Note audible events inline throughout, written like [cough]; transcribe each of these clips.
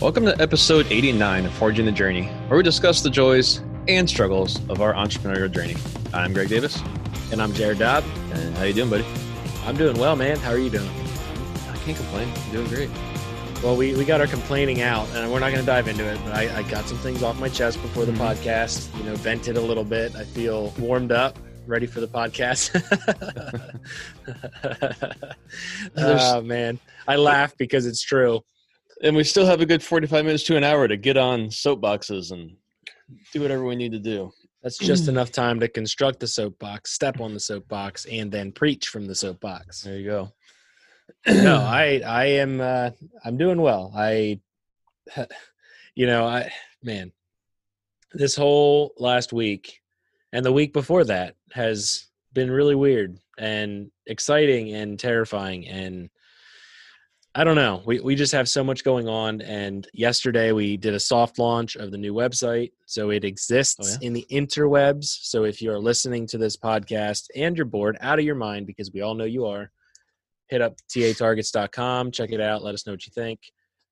Welcome to episode 89 of Forging the Journey, where we discuss the joys and struggles of our entrepreneurial journey. I'm Greg Davis. And I'm Jared Dobb. And how you doing, buddy? I'm doing well, man. How are you doing? I can't complain. I'm doing great. Well, we, we got our complaining out, and we're not going to dive into it, but I, I got some things off my chest before the mm-hmm. podcast. You know, vented a little bit. I feel warmed up, ready for the podcast. [laughs] [laughs] oh, man. I laugh because it's true and we still have a good 45 minutes to an hour to get on soapboxes and do whatever we need to do. That's just enough time to construct the soapbox, step on the soapbox, and then preach from the soapbox. There you go. [clears throat] no, I I am uh, I'm doing well. I [laughs] you know, I man, this whole last week and the week before that has been really weird and exciting and terrifying and I don't know. We we just have so much going on. And yesterday we did a soft launch of the new website. So it exists oh, yeah? in the interwebs. So if you're listening to this podcast and you're bored out of your mind, because we all know you are, hit up tatargets.com, check it out, let us know what you think.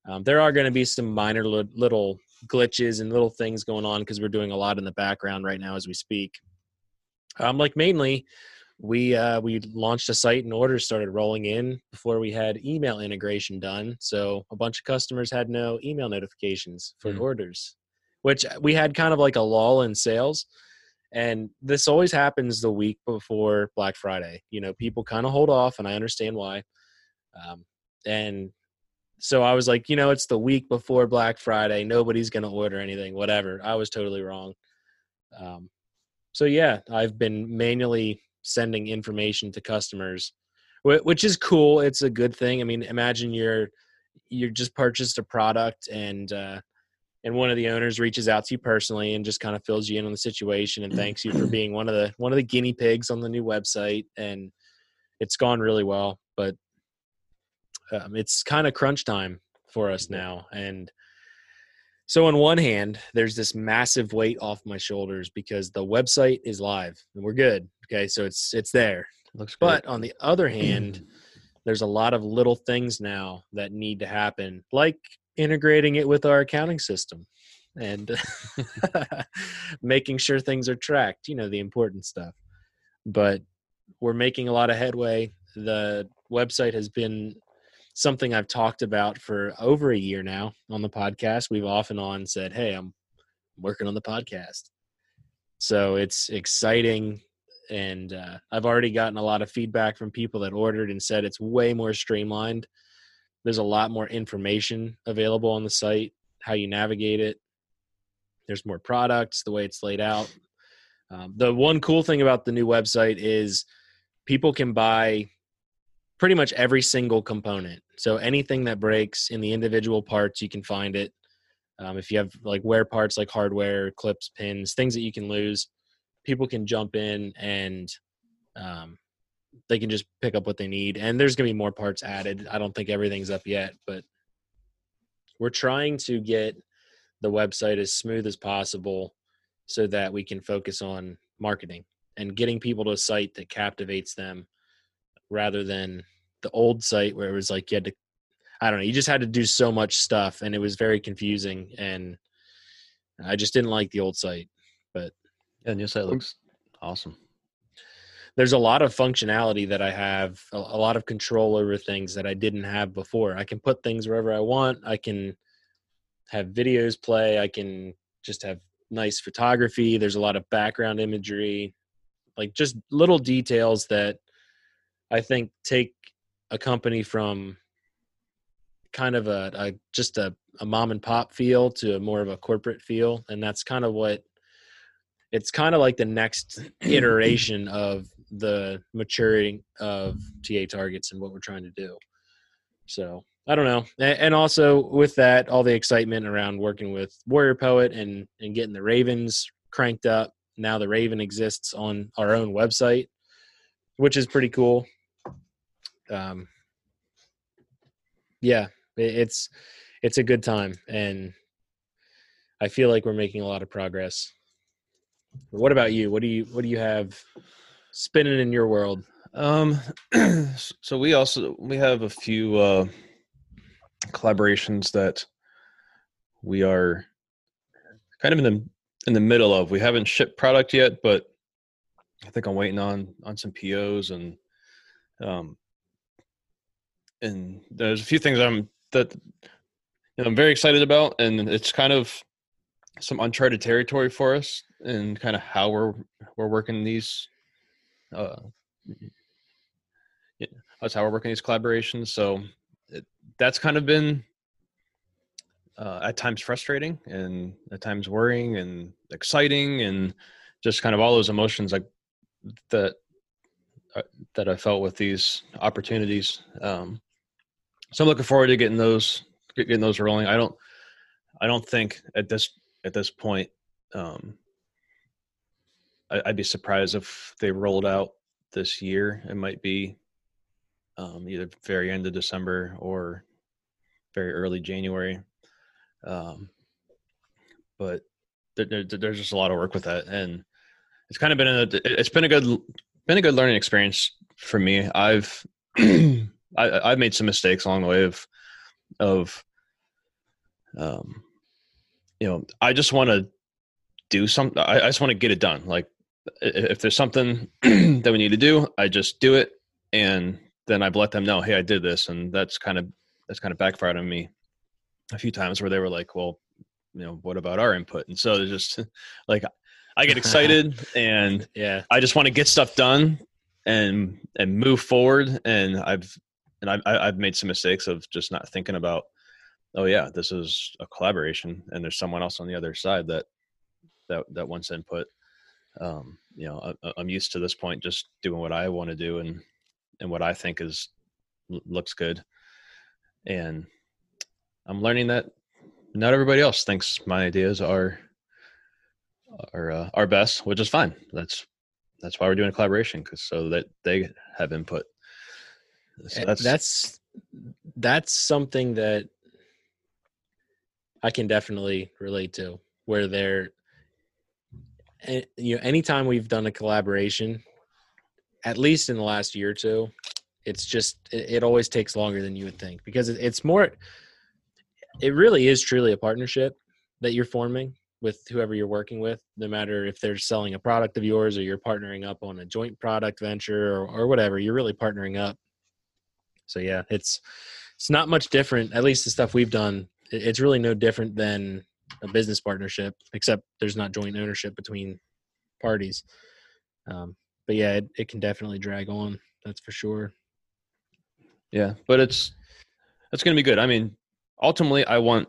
Um, there are going to be some minor li- little glitches and little things going on because we're doing a lot in the background right now as we speak. Um, like mainly we uh, we launched a site and orders started rolling in before we had email integration done. So a bunch of customers had no email notifications for mm. orders, which we had kind of like a lull in sales. And this always happens the week before Black Friday. You know, people kind of hold off, and I understand why. Um, and so I was like, you know, it's the week before Black Friday. Nobody's going to order anything, whatever. I was totally wrong. Um, so yeah, I've been manually sending information to customers which is cool it's a good thing i mean imagine you're you just purchased a product and uh and one of the owners reaches out to you personally and just kind of fills you in on the situation and thanks you for being one of the one of the guinea pigs on the new website and it's gone really well but um, it's kind of crunch time for us now and so on one hand there's this massive weight off my shoulders because the website is live and we're good Okay, so it's it's there. Looks but on the other hand, [clears throat] there's a lot of little things now that need to happen, like integrating it with our accounting system and [laughs] making sure things are tracked, you know, the important stuff. But we're making a lot of headway. The website has been something I've talked about for over a year now on the podcast. We've off and on said, Hey, I'm working on the podcast. So it's exciting and uh, I've already gotten a lot of feedback from people that ordered and said it's way more streamlined. There's a lot more information available on the site, how you navigate it. There's more products, the way it's laid out. Um, the one cool thing about the new website is people can buy pretty much every single component. So anything that breaks in the individual parts, you can find it. Um, if you have like wear parts like hardware, clips, pins, things that you can lose, people can jump in and um, they can just pick up what they need. And there's going to be more parts added. I don't think everything's up yet, but we're trying to get the website as smooth as possible so that we can focus on marketing and getting people to a site that captivates them rather than the old site where it was like you had to I don't know, you just had to do so much stuff and it was very confusing and I just didn't like the old site. But yeah, new site looks awesome. There's a lot of functionality that I have, a, a lot of control over things that I didn't have before. I can put things wherever I want. I can have videos play. I can just have nice photography. There's a lot of background imagery, like just little details that I think take a company from kind of a, a just a, a mom and pop feel to more of a corporate feel. And that's kind of what it's kind of like the next [clears throat] iteration of the maturing of TA targets and what we're trying to do. So I don't know. And also with that, all the excitement around working with Warrior Poet and, and getting the Ravens cranked up. Now the Raven exists on our own website, which is pretty cool. Um, yeah, it's it's a good time, and I feel like we're making a lot of progress. What about you? What do you what do you have spinning in your world? Um, [clears throat] so we also we have a few uh, collaborations that we are kind of in the in the middle of. We haven't shipped product yet, but I think I'm waiting on on some POs and um and there's a few things I'm that you know, I'm very excited about, and it's kind of some uncharted territory for us, and kind of how we're we're working these. Uh, that's how we're working these collaborations. So it, that's kind of been uh, at times frustrating, and at times worrying, and exciting, and just kind of all those emotions like that uh, that I felt with these opportunities. Um, so I'm looking forward to getting those getting those rolling. I don't I don't think at this at this point um, I, would be surprised if they rolled out this year. It might be um, either very end of December or very early January. Um, but there, there, there's just a lot of work with that, and it's kind of been a it's been a good been a good learning experience for me. I've [clears throat] I, have made some mistakes along the way of of um you know i just want to do something I, I just want to get it done. Like if there's something [clears throat] that we need to do i just do it. And then i've let them know hey i did this. And that's kind of that's kind of backfired on me a few times where they were like well you know what about our input? And so there's just [laughs] like i get excited [laughs] and yeah. I just want to get stuff done and and move forward. And i've and I've, I've made some mistakes of just not thinking about oh yeah this is a collaboration and there's someone else on the other side that that that wants input. Um you know I, i'm used to this point just doing what i want to do and and what i think is looks good. And i'm learning that not everybody else thinks my ideas are are uh, are best which is fine. That's that's why we're doing a collaboration because so that they have input so that's that's that's something that I can definitely relate to where they're you know anytime we've done a collaboration at least in the last year or two it's just it, it always takes longer than you would think because it, it's more it really is truly a partnership that you're forming with whoever you're working with no matter if they're selling a product of yours or you're partnering up on a joint product venture or, or whatever you're really partnering up so yeah it's it's not much different at least the stuff we've done it's really no different than a business partnership, except there's not joint ownership between parties. Um, but yeah, it, it can definitely drag on. That's for sure. Yeah, but it's it's going to be good. I mean, ultimately, I want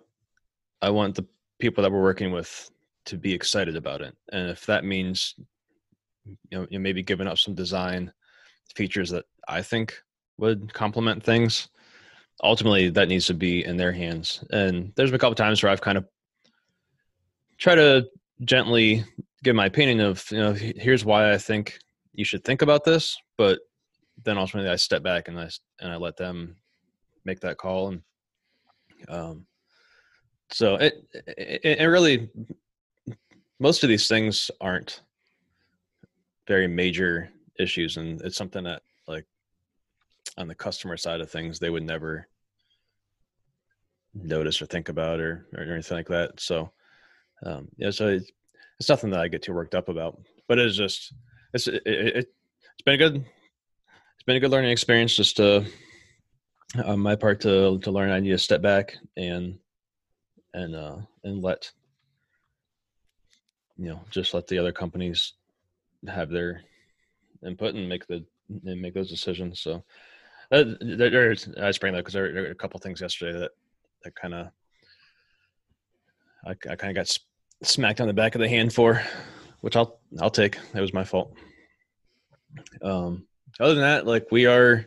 I want the people that we're working with to be excited about it, and if that means you know, maybe giving up some design features that I think would complement things, ultimately that needs to be in their hands. And there's been a couple times where I've kind of tried to gently give my opinion of, you know, here's why I think you should think about this, but then ultimately I step back and I and I let them make that call and um so it, it, it really most of these things aren't very major issues and it's something that like on the customer side of things they would never notice or think about or or anything like that. So um yeah so it's, it's nothing that i get too worked up about but it's just it's it, it, it's been a good it's been a good learning experience just to on my part to to learn i need to step back and and uh and let you know just let the other companies have their input and make the and make those decisions. So uh, there, there's I just that because there, there, are a couple things yesterday that that kind of I, I kind of got smacked on the back of the hand for, which I'll I'll take. That was my fault. Um, other than that, like we are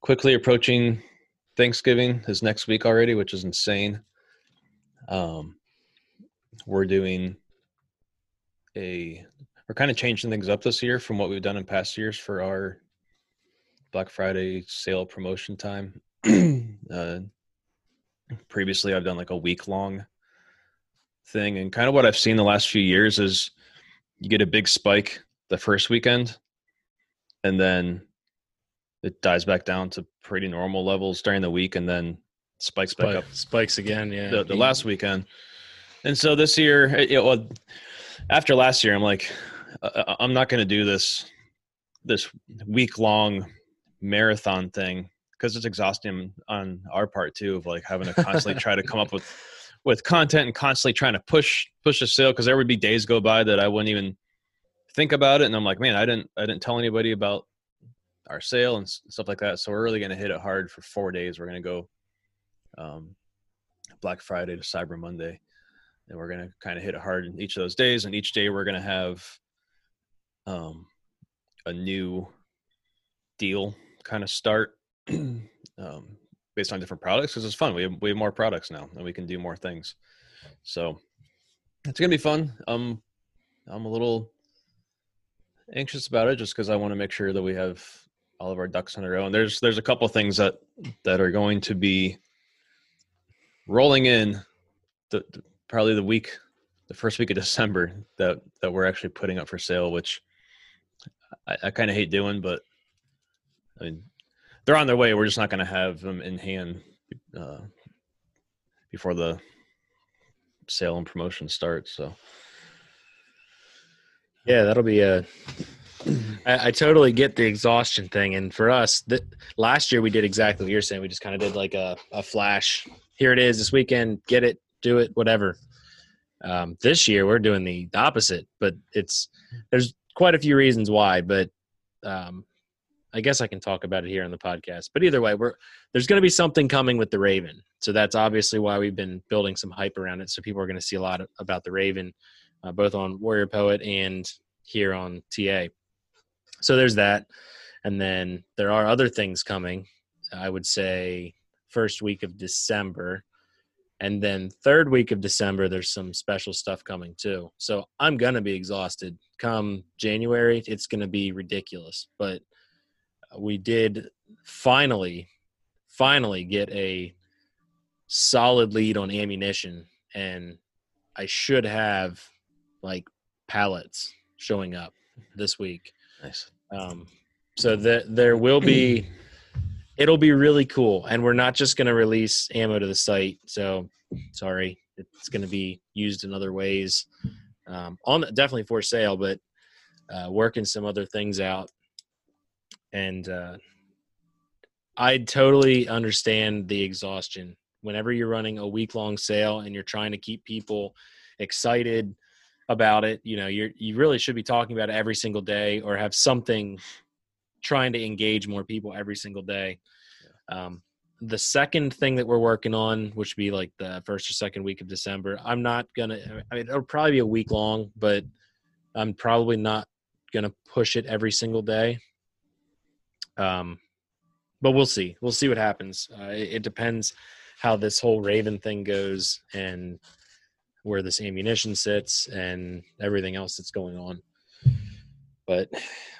quickly approaching Thanksgiving is next week already, which is insane. Um, we're doing a we're kind of changing things up this year from what we've done in past years for our Black Friday sale promotion time. [clears throat] uh, previously, I've done like a week long thing, and kind of what I've seen the last few years is you get a big spike the first weekend, and then it dies back down to pretty normal levels during the week, and then spikes back up spikes again. Yeah, the, the last weekend. And so this year, it, it, well, after last year, I'm like, uh, I'm not going to do this this week long marathon thing because it's exhausting on our part too of like having to constantly try to come up [laughs] with with content and constantly trying to push push a sale because there would be days go by that I wouldn't even think about it and I'm like man I didn't I didn't tell anybody about our sale and stuff like that so we're really going to hit it hard for four days. We're going to go um, Black Friday to Cyber Monday and we're going to kind of hit it hard in each of those days and each day we're going to have um, a new deal kind of start [clears throat] um, based on different products because it's fun. We have, we have more products now and we can do more things. So it's gonna be fun. Um, I'm a little anxious about it just because I want to make sure that we have all of our ducks in a row. And there's there's a couple things that that are going to be rolling in the, the probably the week the first week of December that that we're actually putting up for sale, which I, I kind of hate doing, but I mean they're on their way. We're just not going to have them in hand uh, before the sale and promotion starts. So, yeah, that'll be a. I, I totally get the exhaustion thing, and for us, last year we did exactly what you're saying. We just kind of did like a a flash. Here it is this weekend. Get it, do it, whatever. Um, this year we're doing the opposite, but it's there's quite a few reasons why, but um, I guess I can talk about it here on the podcast. But either way, we're there's going to be something coming with the Raven. So that's obviously why we've been building some hype around it. So people are going to see a lot about the Raven, uh, both on Warrior Poet and here on TA. So there's that, and then there are other things coming. I would say first week of December, and then third week of December there's some special stuff coming too. So I'm gonna be exhausted come January. It's gonna be ridiculous, but we did finally, finally get a solid lead on ammunition, and I should have like pallets showing up this week. Nice. Um, so that there will be, [clears throat] it'll be really cool, and we're not just going to release ammo to the site. So sorry, it's going to be used in other ways. Um, on definitely for sale, but uh, working some other things out and uh, I totally understand the exhaustion. Whenever you're running a week long sale and you're trying to keep people excited about it, you know, you you really should be talking about it every single day or have something trying to engage more people every single day. Um, the second thing that we're working on, which would be like the first or second week of December, I'm not gonna. I mean, it'll probably be a week long, but I'm probably not gonna push it every single day. Um, but we'll see. We'll see what happens. Uh, it, it, depends how this whole Raven thing goes and where this ammunition sits and everything else that's going on. But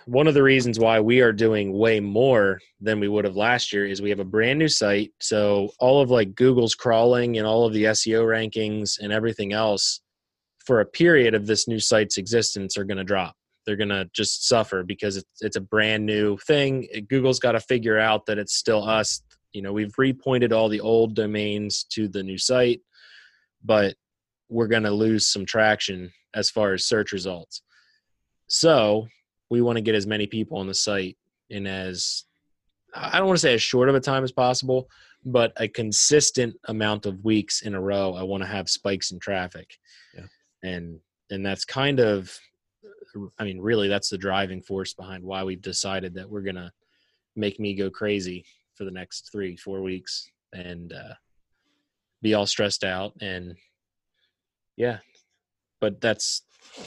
one of the reasons why we are doing way more than we would have last year is we have a brand new site. So all of like Google's crawling and all of the SEO rankings and everything else for a period of this new site's existence are going to drop they're going to just suffer because it's, it's a brand new thing. Google's got to figure out that it's still us. You know, we've repointed all the old domains to the new site, but we're going to lose some traction as far as search results. So we want to get as many people on the site in as I don't want to say as short of a time as possible, but a consistent amount of weeks in a row. I want to have spikes in traffic, yeah. and and that's kind of I mean, really, that's the driving force behind why we've decided that we're gonna make me go crazy for the next three, four weeks and uh, be all stressed out. And yeah, but that's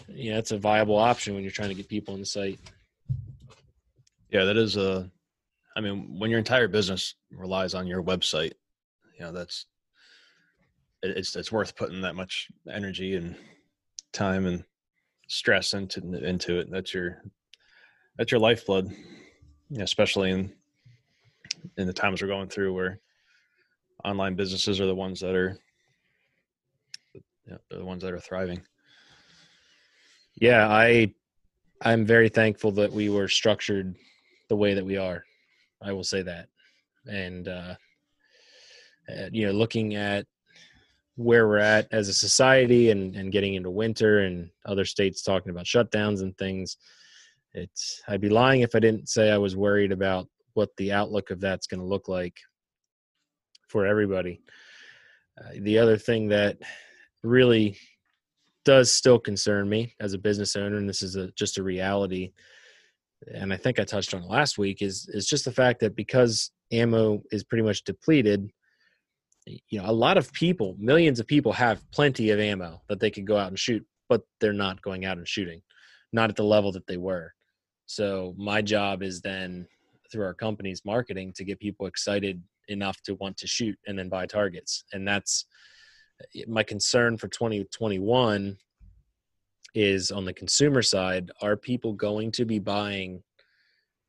yeah, it's a viable option when you're trying to get people on the site. Yeah, that is a. I mean, when your entire business relies on your website, you know that's it's it's worth putting that much energy and time and stress into into it. That's your that's your lifeblood, especially in in the times we're going through, where online businesses are the ones that are yeah, they're the ones that are thriving. Yeah, I I'm very thankful that we were structured the way that we are. I will say that, and uh, uh, you know, looking at where we're at as a society and, and getting into winter and other states talking about shutdowns and things, it's I'd be lying if I didn't say I was worried about what the outlook of that's going to look like for everybody. Uh, the other thing that really does still concern me as a business owner, and this is a, just a reality, and I think I touched on last week, is is just the fact that because ammo is pretty much depleted, you know, a lot of people, millions of people, have plenty of ammo that they can go out and shoot, but they're not going out and shooting, not at the level that they were. So my job is then through our company's marketing to get people excited enough to want to shoot and then buy targets, and that's my concern for 2021 is on the consumer side are people going to be buying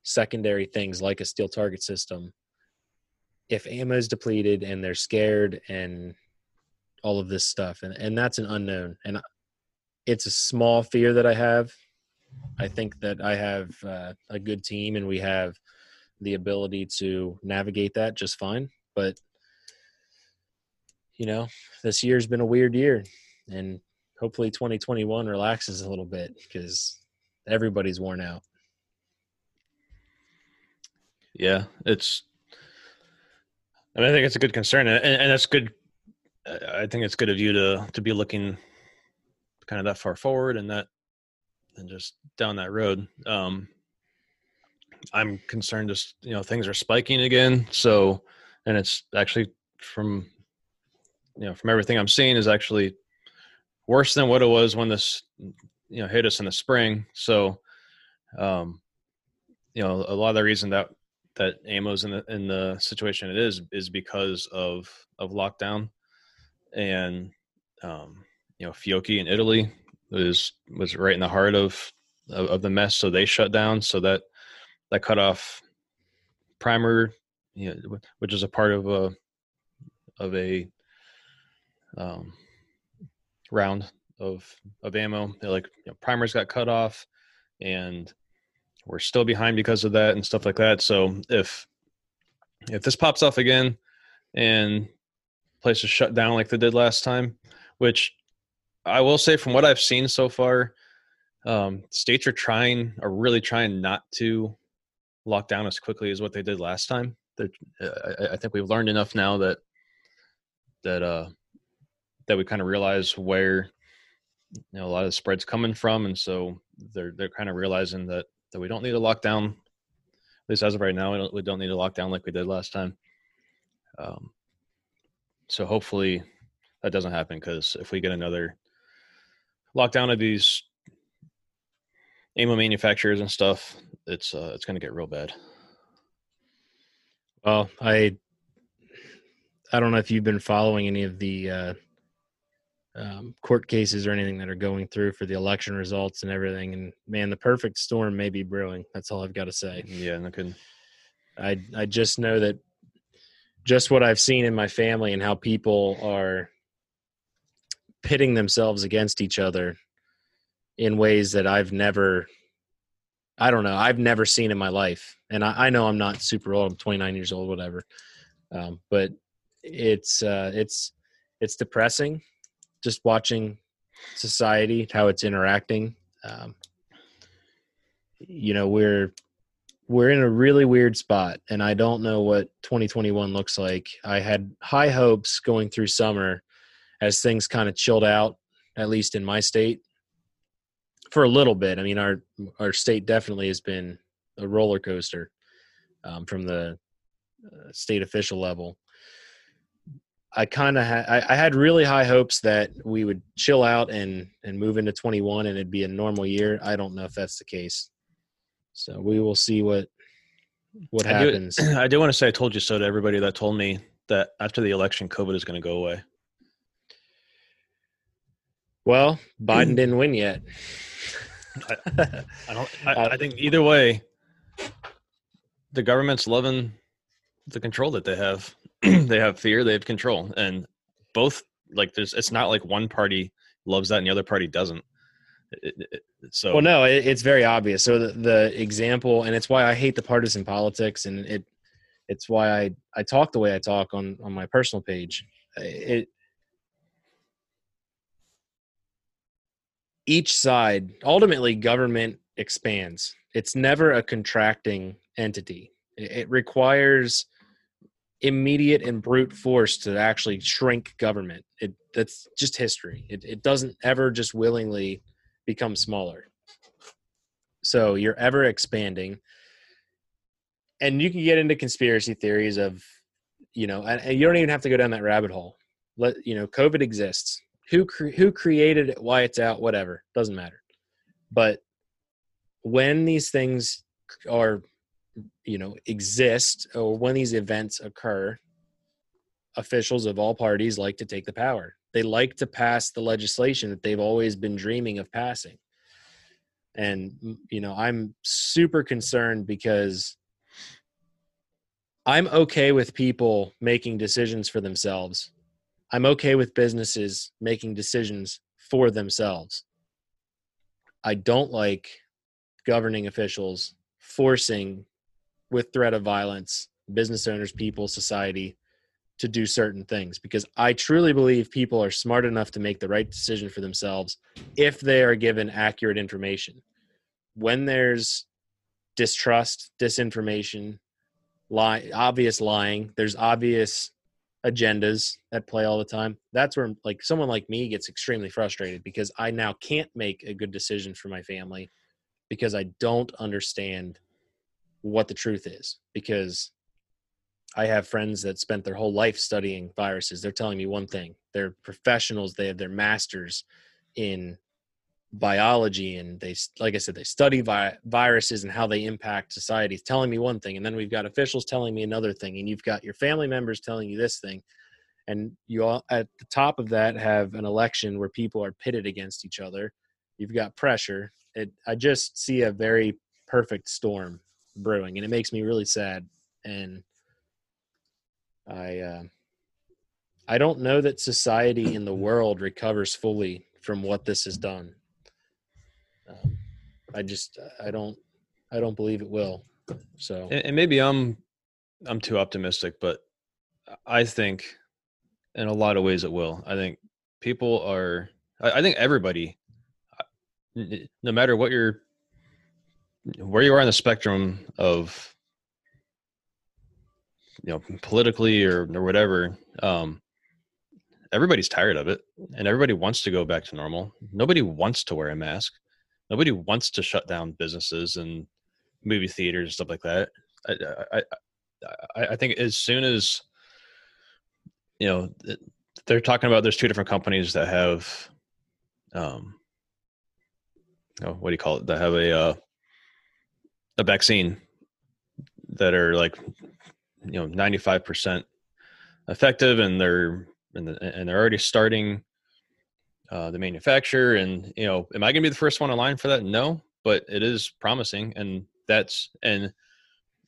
secondary things like a steel target system if ammo is depleted and they're scared and all of this stuff and, and that's an unknown and it's a small fear that i have i think that i have uh, a good team and we have the ability to navigate that just fine but you know, this year's been a weird year and hopefully 2021 relaxes a little bit because everybody's worn out. Yeah, it's. I mean, I think it's a good concern, and, and that's good. I think it's good of you to to be looking kind of that far forward and that and just down that road. Um, I'm concerned just you know things are spiking again, so and it's actually from you know from everything I'm seeing is actually worse than what it was when this you know hit us in the spring. So, um, you know, a lot of the reason that that ammo's in the in the situation it is is because of of lockdown, and um, you know, Fiocchi in Italy was was right in the heart of, of of the mess, so they shut down. So that that cut off primer, you know, which is a part of a of a um, round of of ammo. They're like you know, primers got cut off, and we're still behind because of that and stuff like that. So if if this pops off again and places shut down like they did last time, which I will say from what I've seen so far, um, states are trying are really trying not to lock down as quickly as what they did last time. I, I think we've learned enough now that that uh, that we kind of realize where you know a lot of the spreads coming from, and so they're they're kind of realizing that that we don't need a lockdown. At least as of right now, we don't, we don't need a lockdown like we did last time. Um, so hopefully that doesn't happen because if we get another lockdown of these ammo manufacturers and stuff, it's uh, it's going to get real bad. Well, I I don't know if you've been following any of the uh, um, court cases or anything that are going through for the election results and everything. And man, the perfect storm may be brewing. That's all I've got to say. Yeah, no kidding. I I just know that just what I've seen in my family and how people are pitting themselves against each other in ways that I've never I don't know, I've never seen in my life. And I, I know I'm not super old, I'm 29 years old, whatever. Um, but it's uh, it's it's depressing just watching society how it's interacting. Um, you know we're we're in a really weird spot and i don't know what 2021 looks like. I had high hopes going through summer as things kind of chilled out at least in my state for a little bit. I mean our our state definitely has been a roller coaster um, from the uh, state official level I kind of had I, I, had really high hopes that we would chill out and and move into 21 and it'd be a normal year. I don't know if that's the case. So we will see what what I happens. Do, [clears throat] I do want to say I told you so to everybody that told me that after the election COVID is going to go away. Well, Biden mm. didn't win yet. I, I don't I, [laughs] uh, I think either way the government's loving the control that they have. [clears throat] they have fear, they have control, and both like there's. It's not like one party loves that and the other party doesn't. So well, no, it, it's very obvious. So the, the example, and it's why I hate the partisan politics, and it it's why i i talk the way i talk on on my personal page it each side ultimately government expands it's never a contracting entity it requires immediate and brute force to actually shrink government. It that's just history. It, it doesn't ever just willingly become smaller. So you're ever expanding. And you can get into conspiracy theories of you know and, and you don't even have to go down that rabbit hole. Let you know covid exists. Who cre- who created it why it's out whatever. Doesn't matter. But when these things are you know exist or when these events occur officials of all parties like to take the power. They like to pass the legislation that they've always been dreaming of passing. And you know i'm super concerned because i'm okay with people making decisions for themselves. I'm okay with businesses making decisions for themselves. I don't like governing officials forcing with threat of violence business owners people society to do certain things. Because i truly believe people are smart enough to make the right decision for themselves if they are given accurate information. When there's distrust disinformation lie obvious lying there's obvious agendas at play all the time that's where like someone like me gets extremely frustrated because i now can't make a good decision for my family because i don't understand what the truth is because I have friends that spent their whole life studying viruses. They're telling me one thing. They're professionals. They have their masters in biology and they like I said they study vi- viruses and how they impact society. Telling me one thing and then we've got officials telling me another thing and you've got your family members telling you this thing and you all at the top of that have an election where people are pitted against each other. You've got pressure. It I just see a very perfect storm brewing, and it makes me really sad. And I, uh, I don't know that society in the world recovers fully from what this has done. Um, I just, I don't, I don't believe it will. So, and, and maybe I'm, I'm too optimistic, but I think in a lot of ways it will. I think people are, I, I think everybody, no matter what your where you are on the spectrum of you know politically or or whatever um everybody's tired of it and everybody wants to go back to normal. Nobody wants to wear a mask. Nobody wants to shut down businesses and movie theaters and stuff like that. I i i, think as soon as you know they're talking about there's two different companies that have um oh, what do you call it? That have a uh a vaccine that are like you know 95% effective and they're and, and they're already starting uh, the manufacturer and you know am i going to be the first one in line for that? No but it is promising and that's and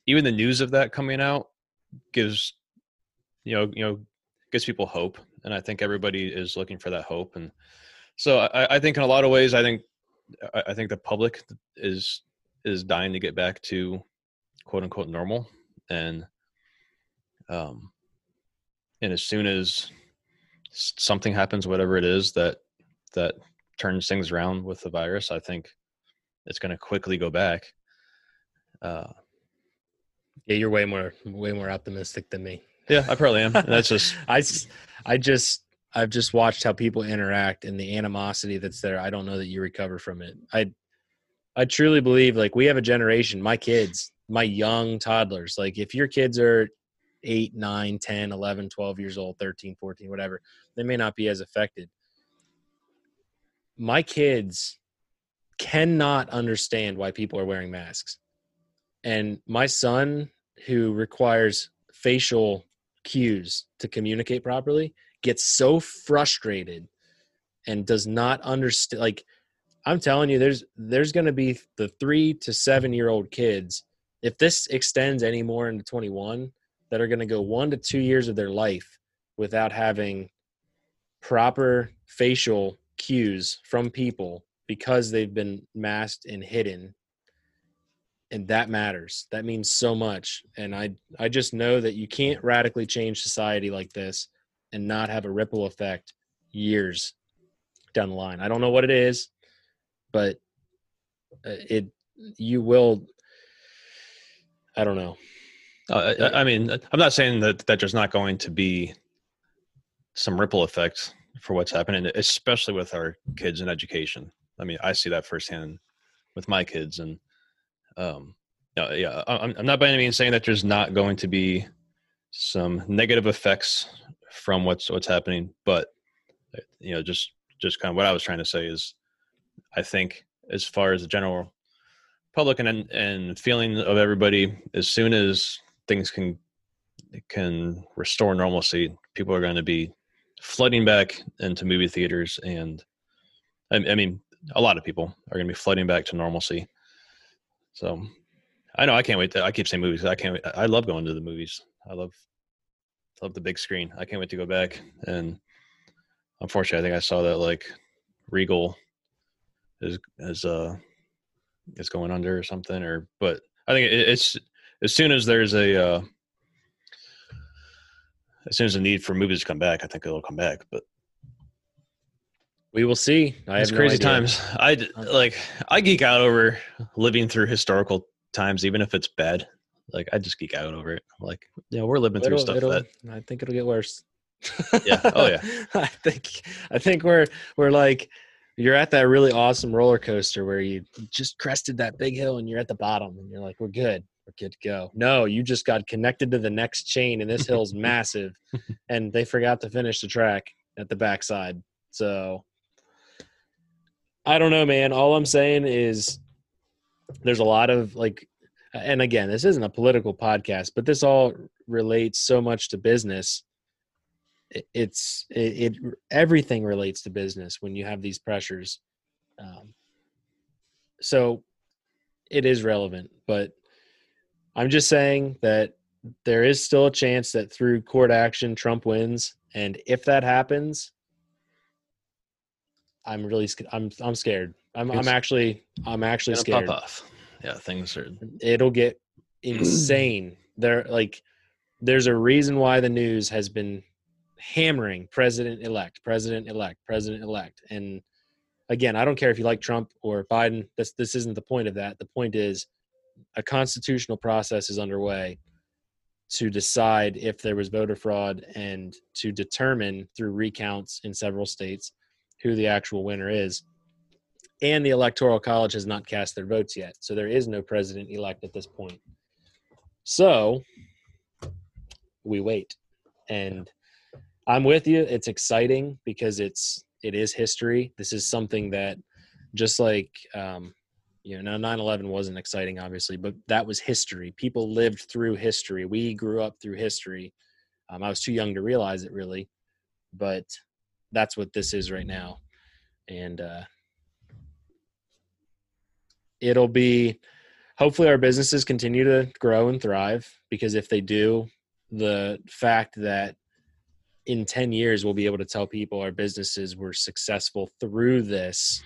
even the news of that coming out gives you know you know gives people hope. And i think everybody is looking for that hope. And so i, I think in a lot of ways i think i think the public is is dying to get back to quote unquote normal and um and as soon as something happens whatever it is that that turns things around with the virus i think it's going to quickly go back uh yeah you're way more way more optimistic than me. Yeah i probably am that's just [laughs] i i just i've just watched how people interact and the animosity that's there i don't know that you recover from it. I I truly believe like we have a generation, my kids, my young toddlers, like if your kids are 8, 9, 10, 11, 12 years old, 13, 14, whatever, they may not be as affected. My kids cannot understand why people are wearing masks. And my son, who requires facial cues to communicate properly, gets so frustrated and does not understand. Like, I'm telling you, there's there's going to be the three to seven year old kids. If this extends any more into 21, that are going to go one to two years of their life without having proper facial cues from people because they've been masked and hidden. and that matters. That means so much. And I I just know that you can't radically change society like this and not have a ripple effect years down the line. I don't know what it is, but uh, it you will I don't know. Uh, I, I mean, I'm not saying that that there's not going to be some ripple effects for what's happening, especially with our kids in education. I mean, I see that firsthand with my kids, and um, yeah, yeah. I'm, I'm not by any means saying that there's not going to be some negative effects from what's what's happening, but you know, just just kind of what I was trying to say is, I think as far as the general public and and feeling of everybody, as soon as things can can restore normalcy, people are going to be flooding back into movie theaters, and I, I mean, a lot of people are going to be flooding back to normalcy. So, I know I can't wait. To, I keep saying movies. I can't. Wait, I love going to the movies. I love love the big screen. I can't wait to go back. And unfortunately, I think I saw that like Regal is is uh is going under or something. Or but I think it's as soon as there's a uh, as soon as the need for movies to come back, I think it'll come back. But we will see. I it's crazy no times. I like I geek out over living through historical times, even if it's bad. Like I just geek out over it. Like yeah, we're living through stuff that I think it'll get worse. yeah. Oh yeah. [laughs] I think I think we're we're like you're at that really awesome roller coaster where you just crested that big hill and you're at the bottom and you're like, we're good we're good to go. No, you just got connected to the next chain, and this hill's [laughs] massive, and they forgot to finish the track at the backside. So I don't know, man. All I'm saying is there's a lot of like, and again, this isn't a political podcast, but this all relates so much to business. It's it, it everything relates to business when you have these pressures. Um, so it is relevant, but I'm just saying that there is still a chance that through court action Trump wins, and if that happens, I'm really I'm I'm scared. I'm I'm actually I'm actually scared. Pop off. Yeah, things are. It'll get [clears throat] insane. there like there's a reason why the news has been hammering president elect, president elect, president elect, and again, I don't care if you like Trump or Biden. This this isn't the point of that. The point is a constitutional process is underway to decide if there was voter fraud and to determine through recounts in several states who the actual winner is. And the Electoral College has not cast their votes yet. So there is no president elect at this point. So we wait. And I'm with you. It's exciting because it's it is history. This is something that just like um, you know now 9-11 wasn't exciting obviously but that was history people lived through history we grew up through history um, i was too young to realize it really but that's what this is right now and uh, it'll be hopefully our businesses continue to grow and thrive because if they do the fact that in 10 years we'll be able to tell people our businesses were successful through this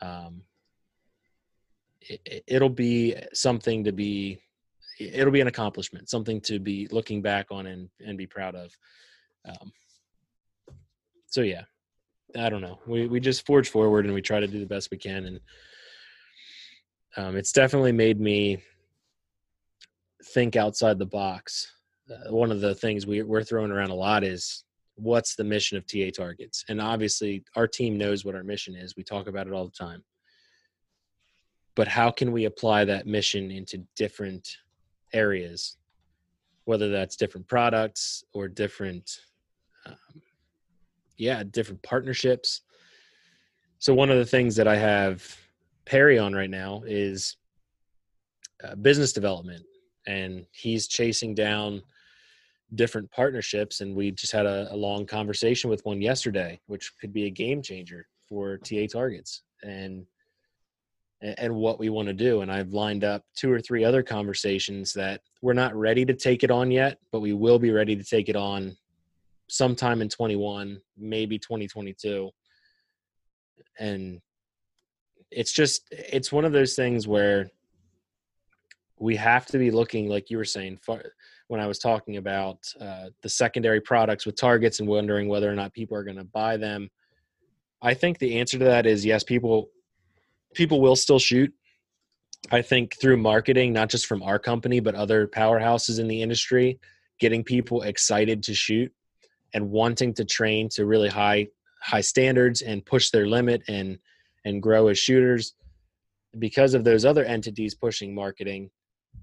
um, it, will be something to be it'll be an accomplishment something to be looking back on and and be proud of um, so yeah i don't know we we just forge forward and we try to do the best we can and um, it's definitely made me think outside the box one of the things we, we're throwing around a lot is what's the mission of ta targets? And obviously our team knows what our mission is. We talk about it all the time. But how can we apply that mission into different areas whether that's different products or different um, yeah different partnerships? So one of the things that i have perry on right now is uh, business development. And he's chasing down different partnerships and we just had a, a long conversation with one yesterday which could be a game changer for ta targets and and what we want to do. And I've lined up two or three other conversations that we're not ready to take it on yet, but we will be ready to take it on sometime in 21, maybe 2022. And it's just, it's one of those things where we have to be looking like you were saying far, when I was talking about uh, the secondary products with targets and wondering whether or not people are going to buy them. I think the answer to that is yes. People people will still shoot. I think through marketing, not just from our company, but other powerhouses in the industry, getting people excited to shoot and wanting to train to really high high standards and push their limit and and grow as shooters because of those other entities pushing marketing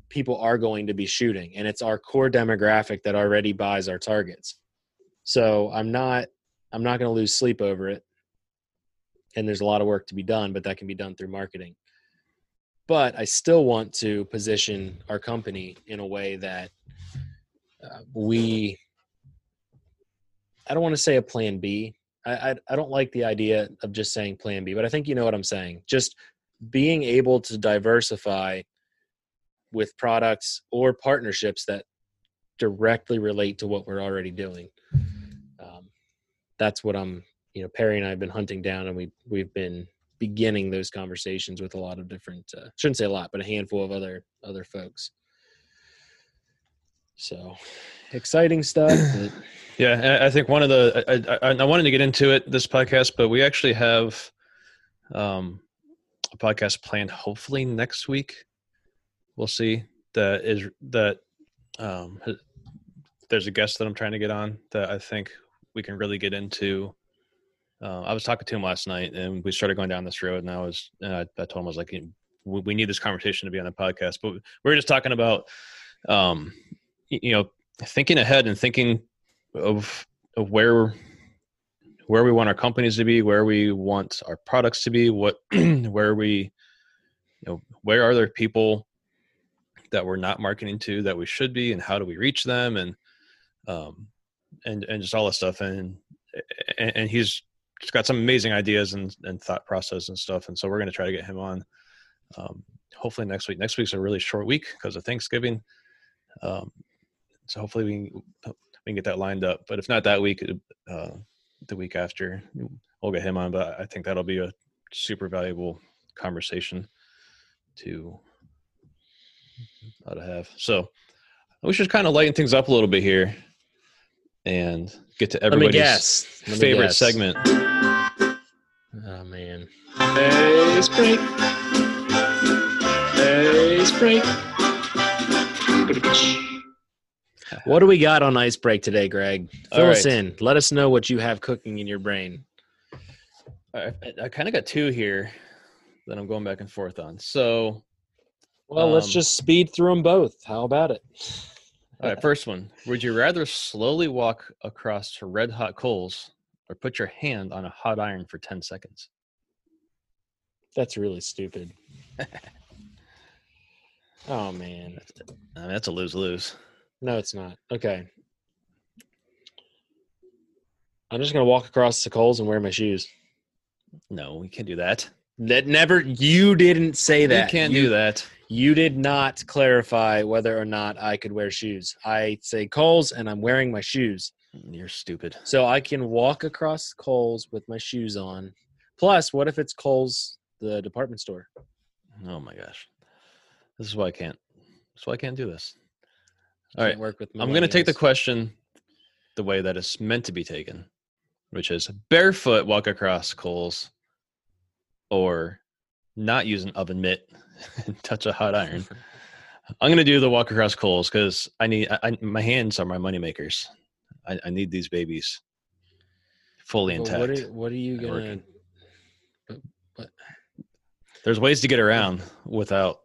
people are going to be shooting and it's our core demographic that already buys our targets. So i'm not i'm not going to lose sleep over it. And there's a lot of work to be done but that can be done through marketing. But i still want to position our company in a way that uh, we i don't want to say a plan b. I, I i don't like the idea of just saying plan b but i think you know what i'm saying. Just being able to diversify with products or partnerships that directly relate to what we're already doing. Um, that's what I'm, you know, Perry and I have been hunting down, and we we've been beginning those conversations with a lot of different. Uh, shouldn't say a lot, but a handful of other other folks. So, exciting stuff. [clears throat] But... yeah, I think one of the I, I, I wanted to get into it this podcast, but we actually have um, a podcast planned hopefully next week we'll see that is that um, there's a guest that I'm trying to get on that I think we can really get into. Uh, I was talking to him last night, and we started going down this road, and I was, and I, I told him I was like, we need this conversation to be on the podcast. But we were just talking about, um, you know, thinking ahead and thinking of of where where we want our companies to be, where we want our products to be, what [clears throat] where we, you know, where are there people that we're not marketing to that we should be and how do we reach them and um and and just all this stuff and and, and he's just got some amazing ideas and, and thought process and stuff and so we're going to try to get him on um hopefully next week. Next week's a really short week because of thanksgiving um so hopefully we can, we can get that lined up but if not that week uh the week after we'll get him on but i think that'll be a super valuable conversation to ought to have. So we should kind of lighten things up a little bit here and get to everybody's favorite guess. segment. Oh man. Ice break. Ice break. What do we got on ice break today, Greg? Fill All us in. Let us know what you have cooking in your brain. I, I kind of got two here that I'm going back and forth on. So, Well, let's Um, just speed through them both. How about it? all right, first one. Would you rather slowly walk across to red hot coals or put your hand on a hot iron for 10 seconds? That's really stupid. [laughs] oh man. I mean, that's a lose lose. No, it's not. Okay. I'm just gonna walk across the coals and wear my shoes. No, we can't do that. That never you didn't say that. You can't you, do that. You did not clarify whether or not I could wear shoes. I say coals and I'm wearing my shoes. Mm, you're stupid. So I can walk across coals with my shoes on. Plus, what if it's Kohl's, the department store? Oh my gosh. This is why I can't. This is why I can't do this. All work with. I'm going to take the question the way that it's meant to be taken, which is barefoot walk across coals or not use an oven mitt [laughs] and touch a hot iron. [laughs] I'm going to do the walk across coals because I need, I, I, my hands are my money makers. I, I need these babies fully But intact. what are, what are you gonna? But, but There's ways to get around without.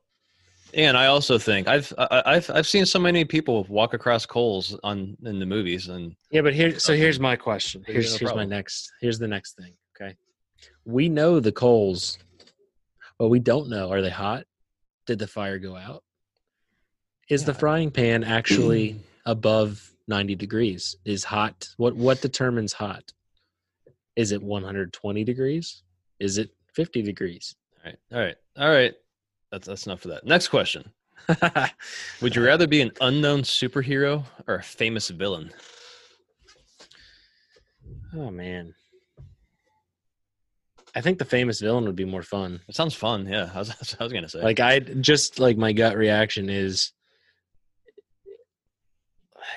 And I also think I've I- I've I've seen so many people walk across coals on in the movies, and yeah, but here. So here's my question. Here's go, here's my next. Here's the next thing. Okay, we know the coals, but we don't know. Are they hot? Did the fire go out? Is the frying pan actually [clears throat] above 90 degrees? Is hot? What what determines hot? Is it 120 degrees? Is it 50 degrees? all right, all right, all right. That's that's enough for that. Next question: [laughs] Would you rather be an unknown superhero or a famous villain? oh man. I think the famous villain would be more fun. It sounds fun. Yeah, [laughs] I was, I was gonna say. Like I just like my gut reaction is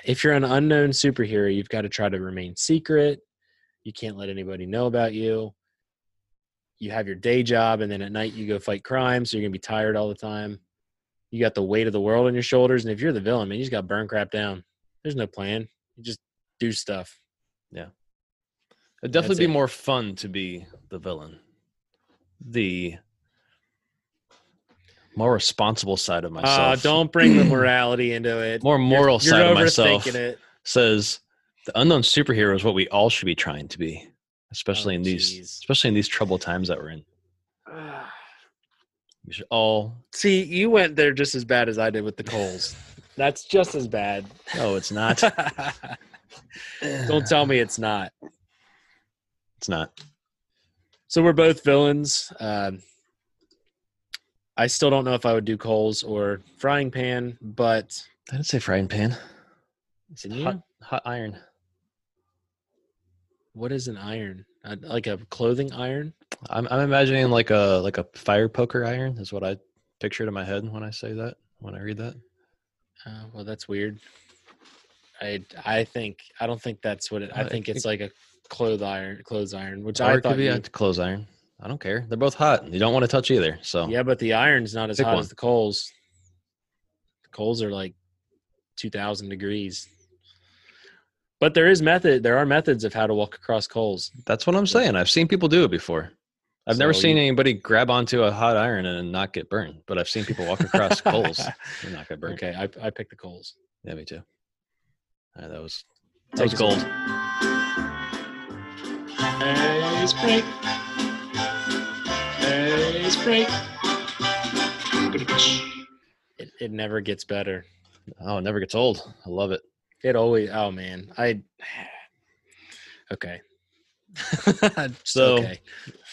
if you're an unknown superhero, you've got to try to remain secret. You can't let anybody know about you. You have your day job and then at night you go fight crime, so you're going to be tired all the time. You got the weight of the world on your shoulders and if you're the villain, man, you just got burn crap down. There's no plan. You just do stuff. It'd definitely That's be it. more fun to be the villain. The more responsible side of Uh, myself. don't bring the morality into it. More moral you're, side you're of myself overthinking it. says the unknown superhero is what we all should be trying to be, especially Oh, in these, jeez. especially in these troubled times that we're in. [sighs] We should all. See, you went there just as bad as I did with the coals. That's just as bad. No, it's not. [laughs] Don't tell me it's not. It's not. So we're both villains. Um, I still don't know if I would do coals or frying pan, but I didn't say frying pan. it's in you. Hot, hot iron. What is an iron? Like a clothing iron? I'm I'm imagining like a like a fire poker iron is what I pictured in my head when I say that when I read that. Uh, well, that's weird. I I think I don't think that's what it. I think it- it's like a clothes iron, clothes iron, which Or I it could be You, a clothes iron. I don't care. They're both hot. You don't want to touch either. So yeah, but the iron's not as Pick hot one. as the coals. The coals are like two thousand degrees. But there is method. There are methods of how to walk across coals. that's what I'm saying. I've seen people do it before. I've never seen you- anybody grab onto a hot iron and not get burned, but I've seen people walk across [laughs] coals and not get burned. Okay, I I picked the coals. Yeah, me too. All right, that was that Take was gold. Ace break. Ace break. It, it never gets better. Oh, it never gets old. I love it. It always. Oh man, I. [sighs] Okay. [laughs] So- okay.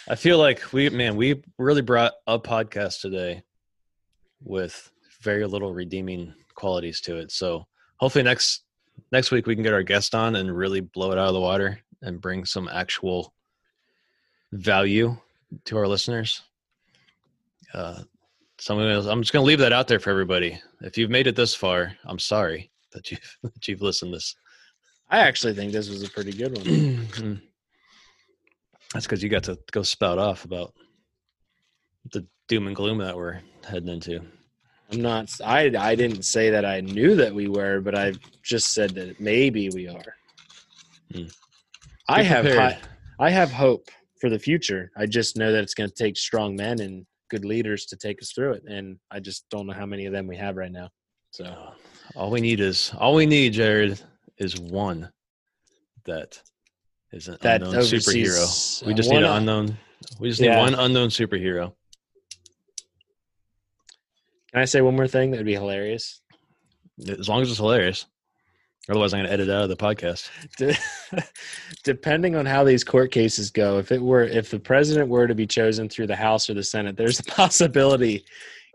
I feel like we, man, we really brought a podcast today with very little redeeming qualities to it. So hopefully next next week we can get our guest on and really blow it out of the water and bring some actual value to our listeners. Uh, so I'm, gonna, I'm just going to leave that out there for everybody. If you've made it this far, I'm sorry that you've [laughs] that you've listened this. I actually think this was a pretty good one. [clears throat] That's because you got to go spout off about the doom and gloom that we're heading into. I'm not. I I didn't say that I knew that we were, but I just said that maybe we are. Hmm. I have high, I have hope for the future. I just know that it's going to take strong men and good leaders to take us through it, and I just don't know how many of them we have right now. So Uh, all we need is all we need, Jared, is one that is an That unknown superhero. We just need an unknown. We just Yeah. need one unknown superhero. can I say one more thing that would be hilarious? As long as it's hilarious. Otherwise, I'm going to edit out of the podcast. De- [laughs] depending on how these court cases go if it were if the president were to be chosen through the house or the senate there's a [laughs] possibility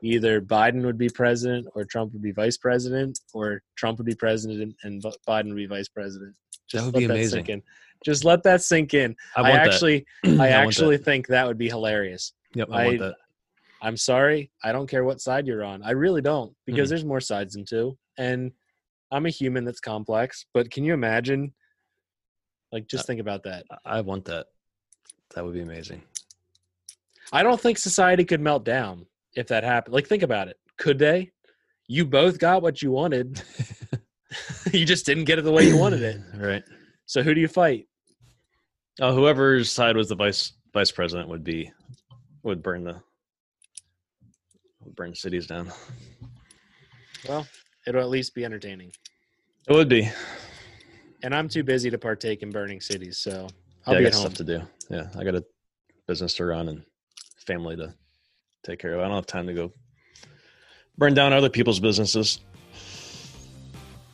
either biden would be president or trump would be vice president or trump would be president and biden would be vice president That would let be amazing. sink in. just let that sink in I i, want actually [clears throat] that. i want actually that. think that would be hilarious Yep, I, want I- that. i'm sorry i don't care what side you're on i really don't because Mhm. there's more sides than two and i'm a human that's complex but can you imagine like just Uh, think about that I- I want that. That would be amazing. I don't think society could melt down if that happened. Like, think about it. Could they? You both got what you wanted. [laughs] [laughs] you just didn't get it the way you wanted it. [clears throat] right. So who do you fight? Oh, whoever's side was the vice vice president would be would burn the would burn cities down. Well, it'll at least be entertaining. It would be. And I'm too busy to partake in burning cities, so I'll yeah, I be got at home. stuff to do. Yeah, I got a business to run and family to take care of. I don't have time to go burn down other people's businesses.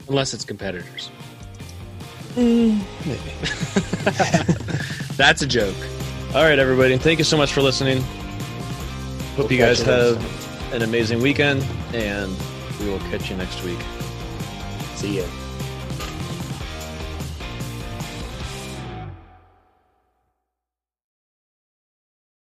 Unless it's competitors. Maybe. [laughs] [laughs] That's a joke. All right, everybody. Thank you so much for listening. Hope We'll you guys have an amazing weekend, and we will catch you next week. See you.